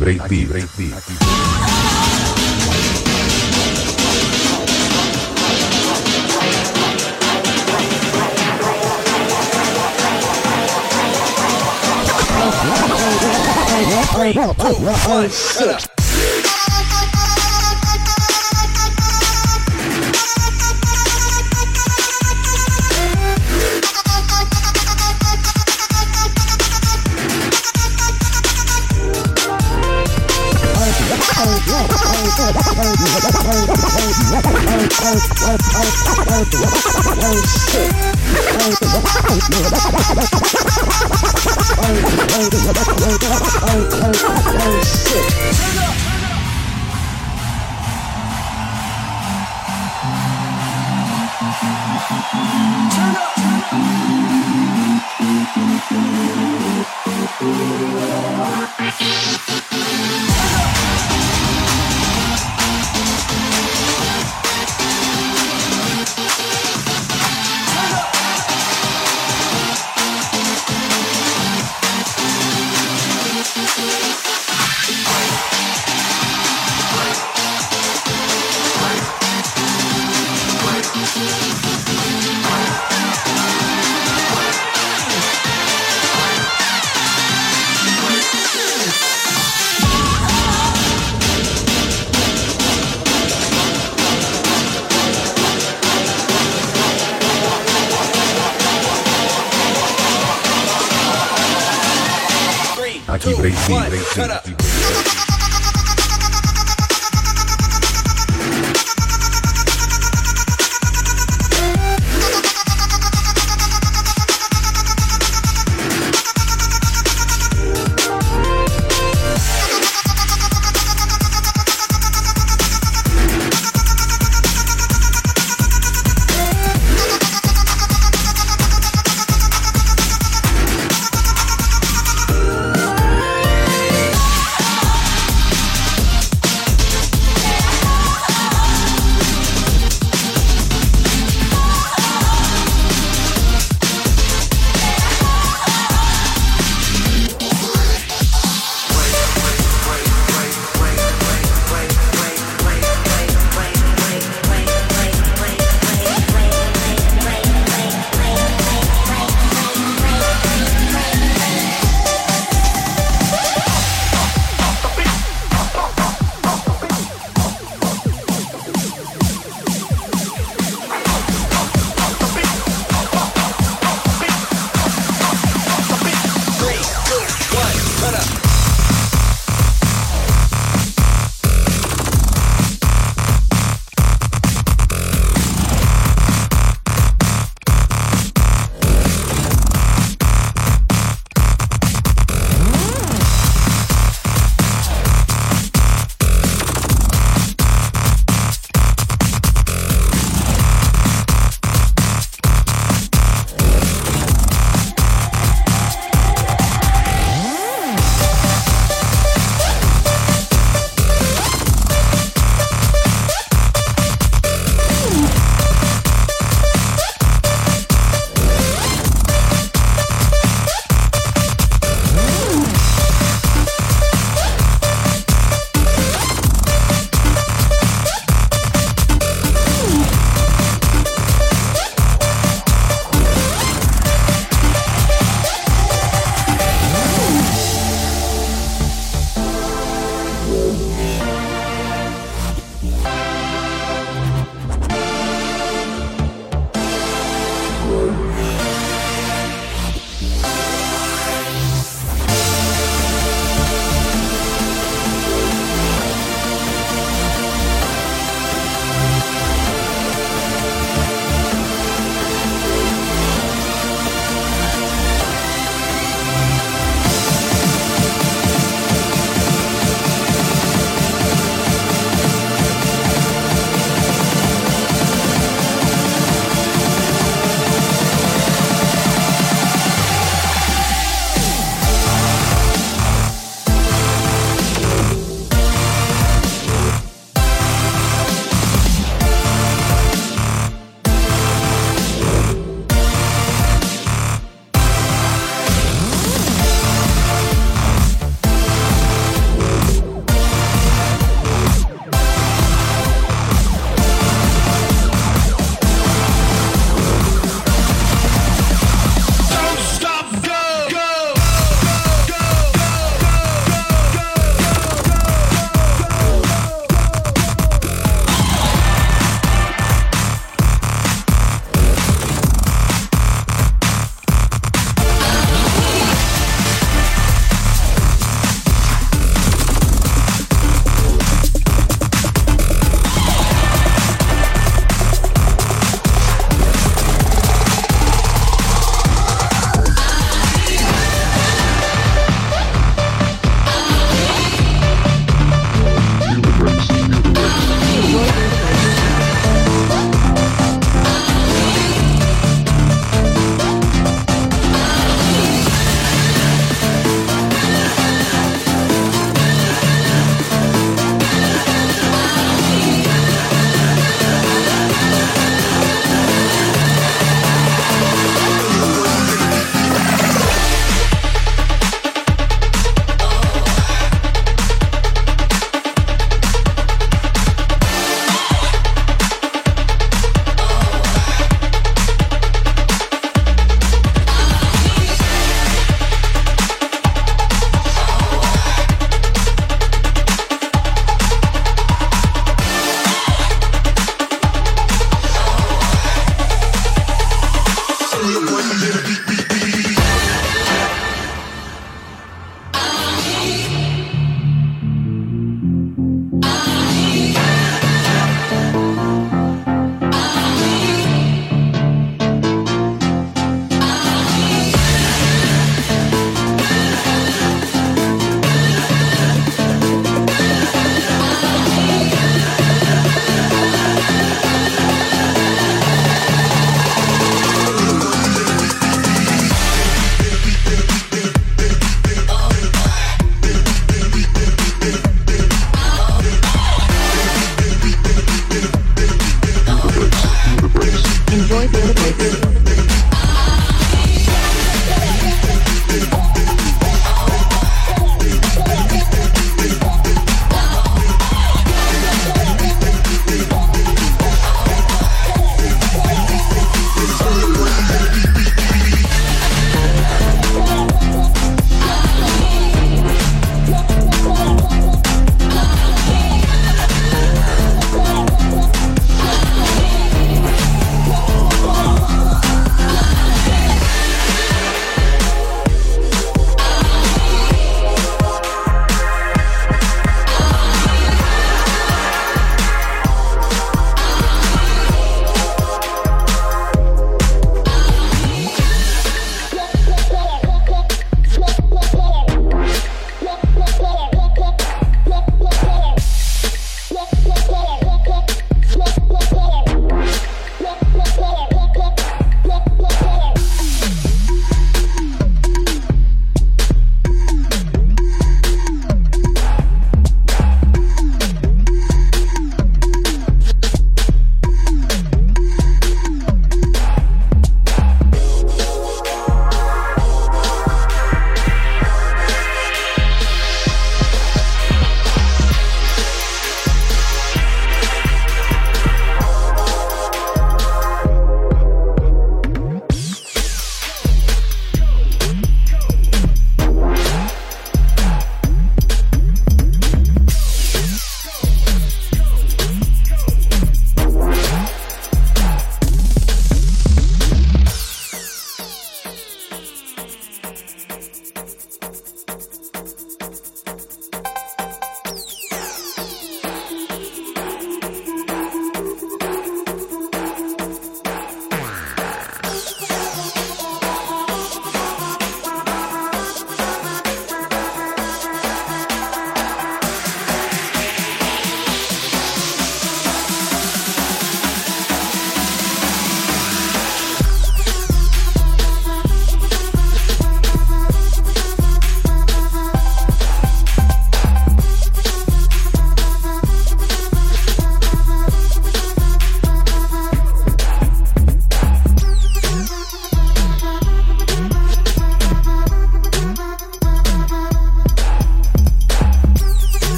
Aquí Break Beat. Three, two, one, shut up. Aquí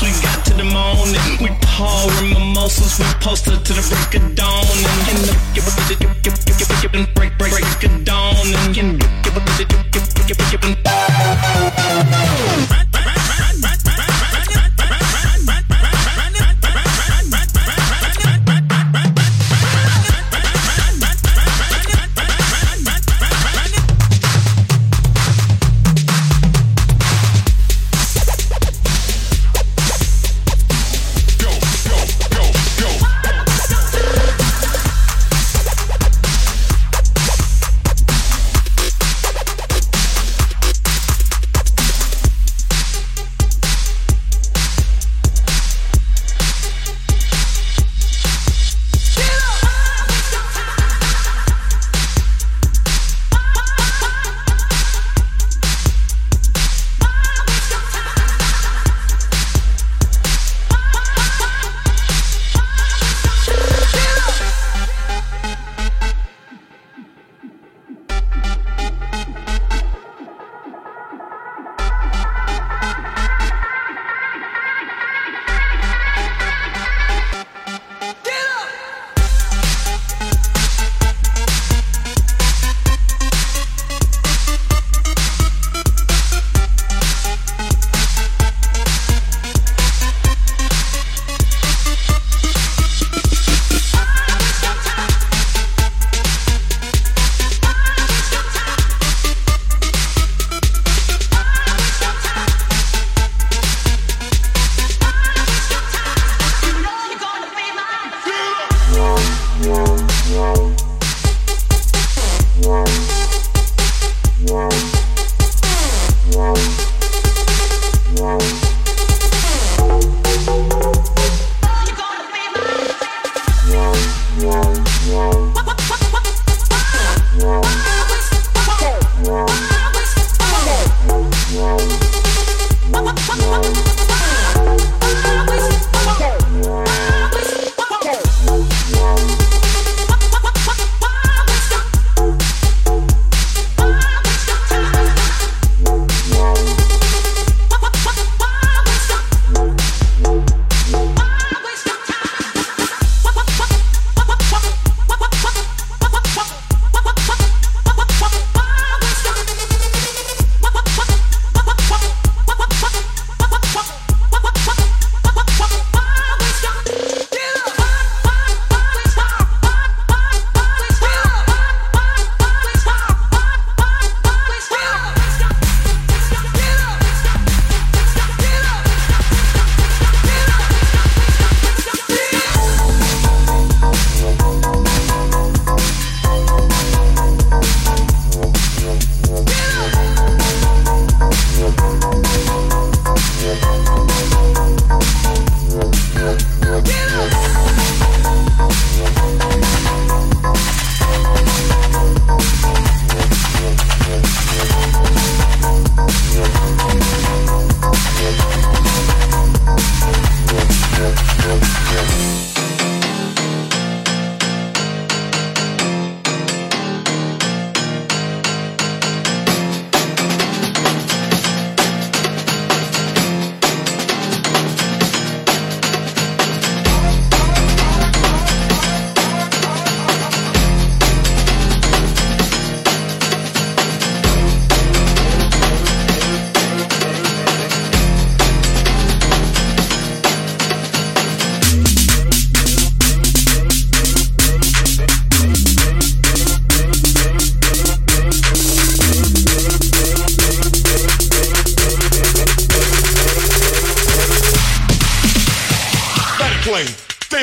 sleep to the morning. We pouring mimosas, we posted to the break of dawn. And give give give give break, break, break of dawn. And give give give give give.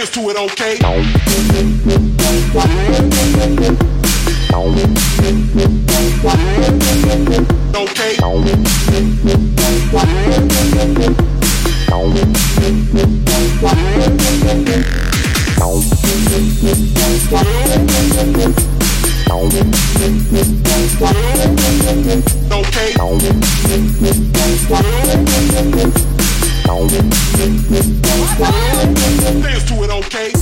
Dance to it, okay? Okay. Okay. Dance to it, okay?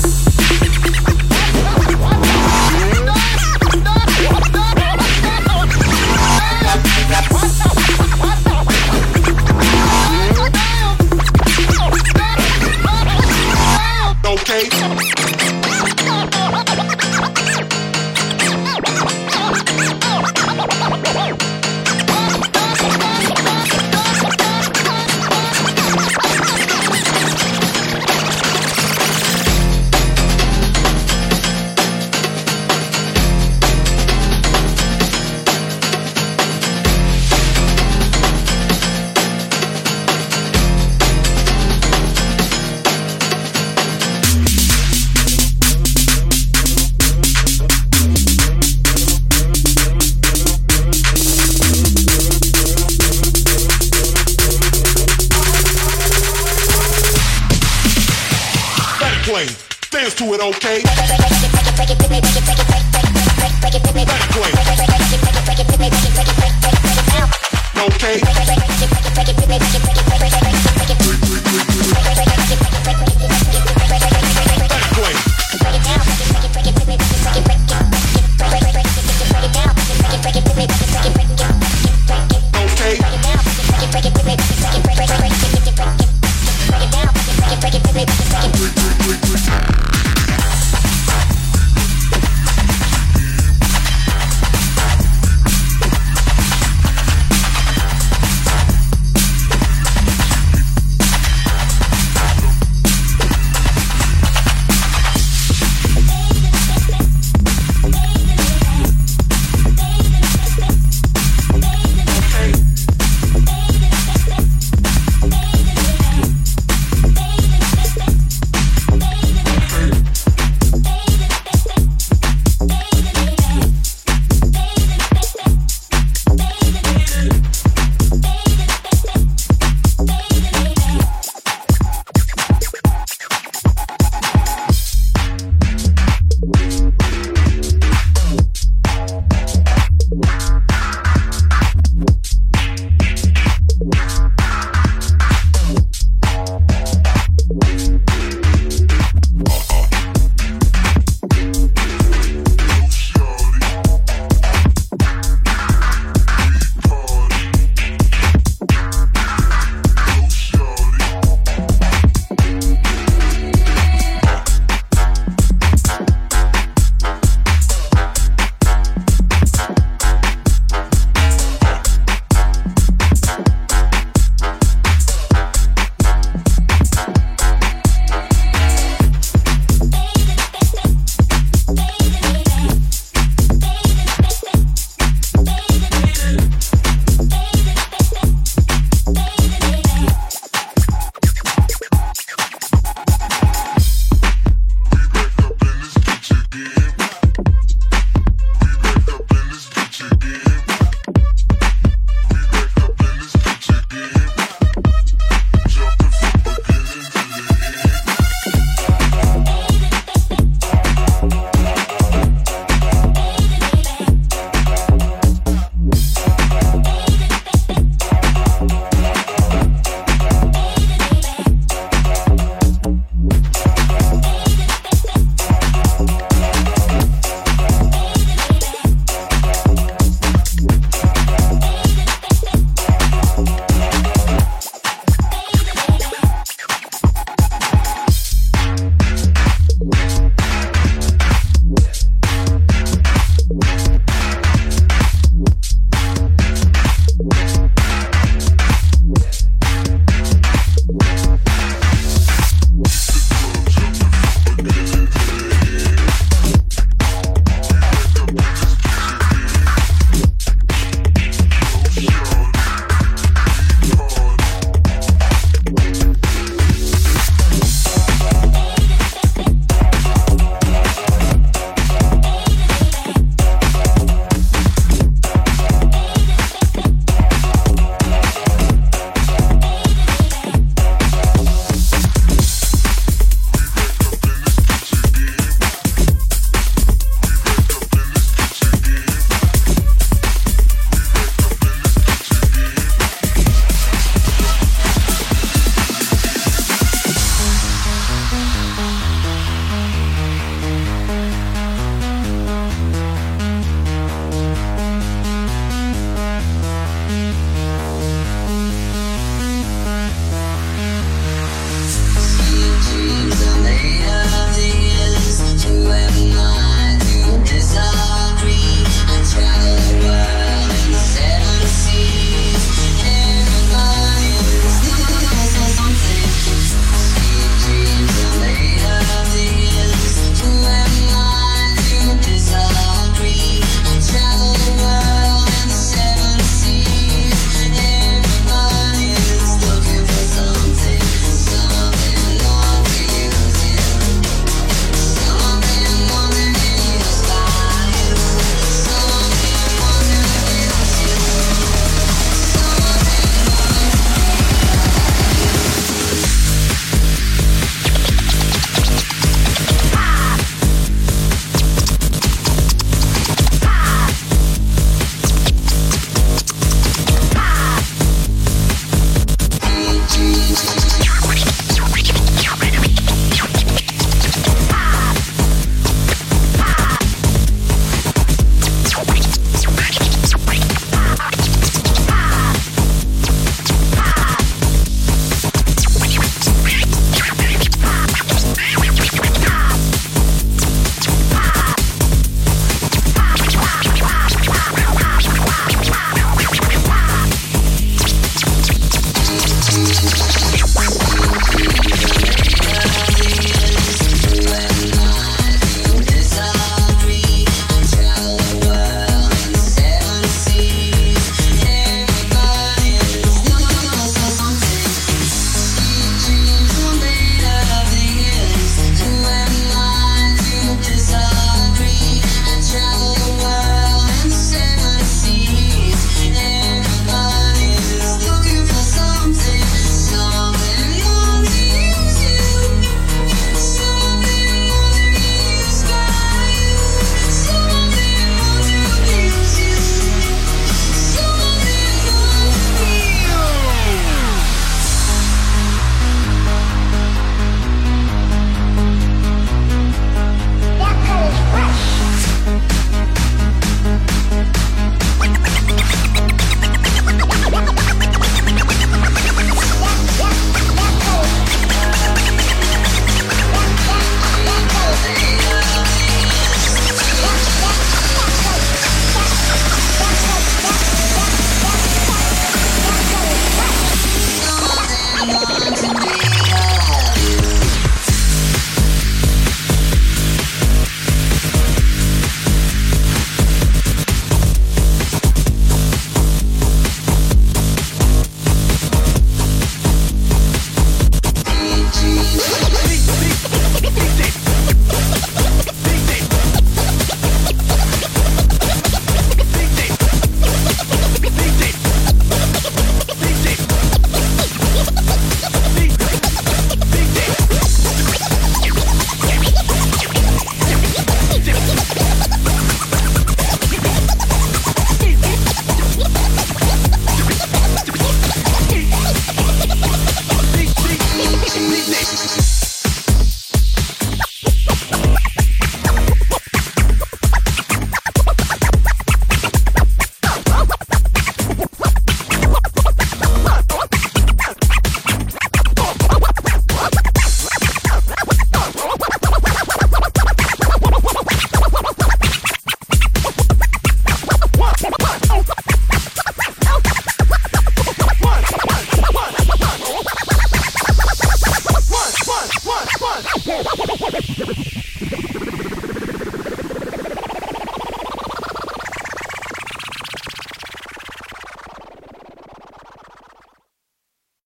okay.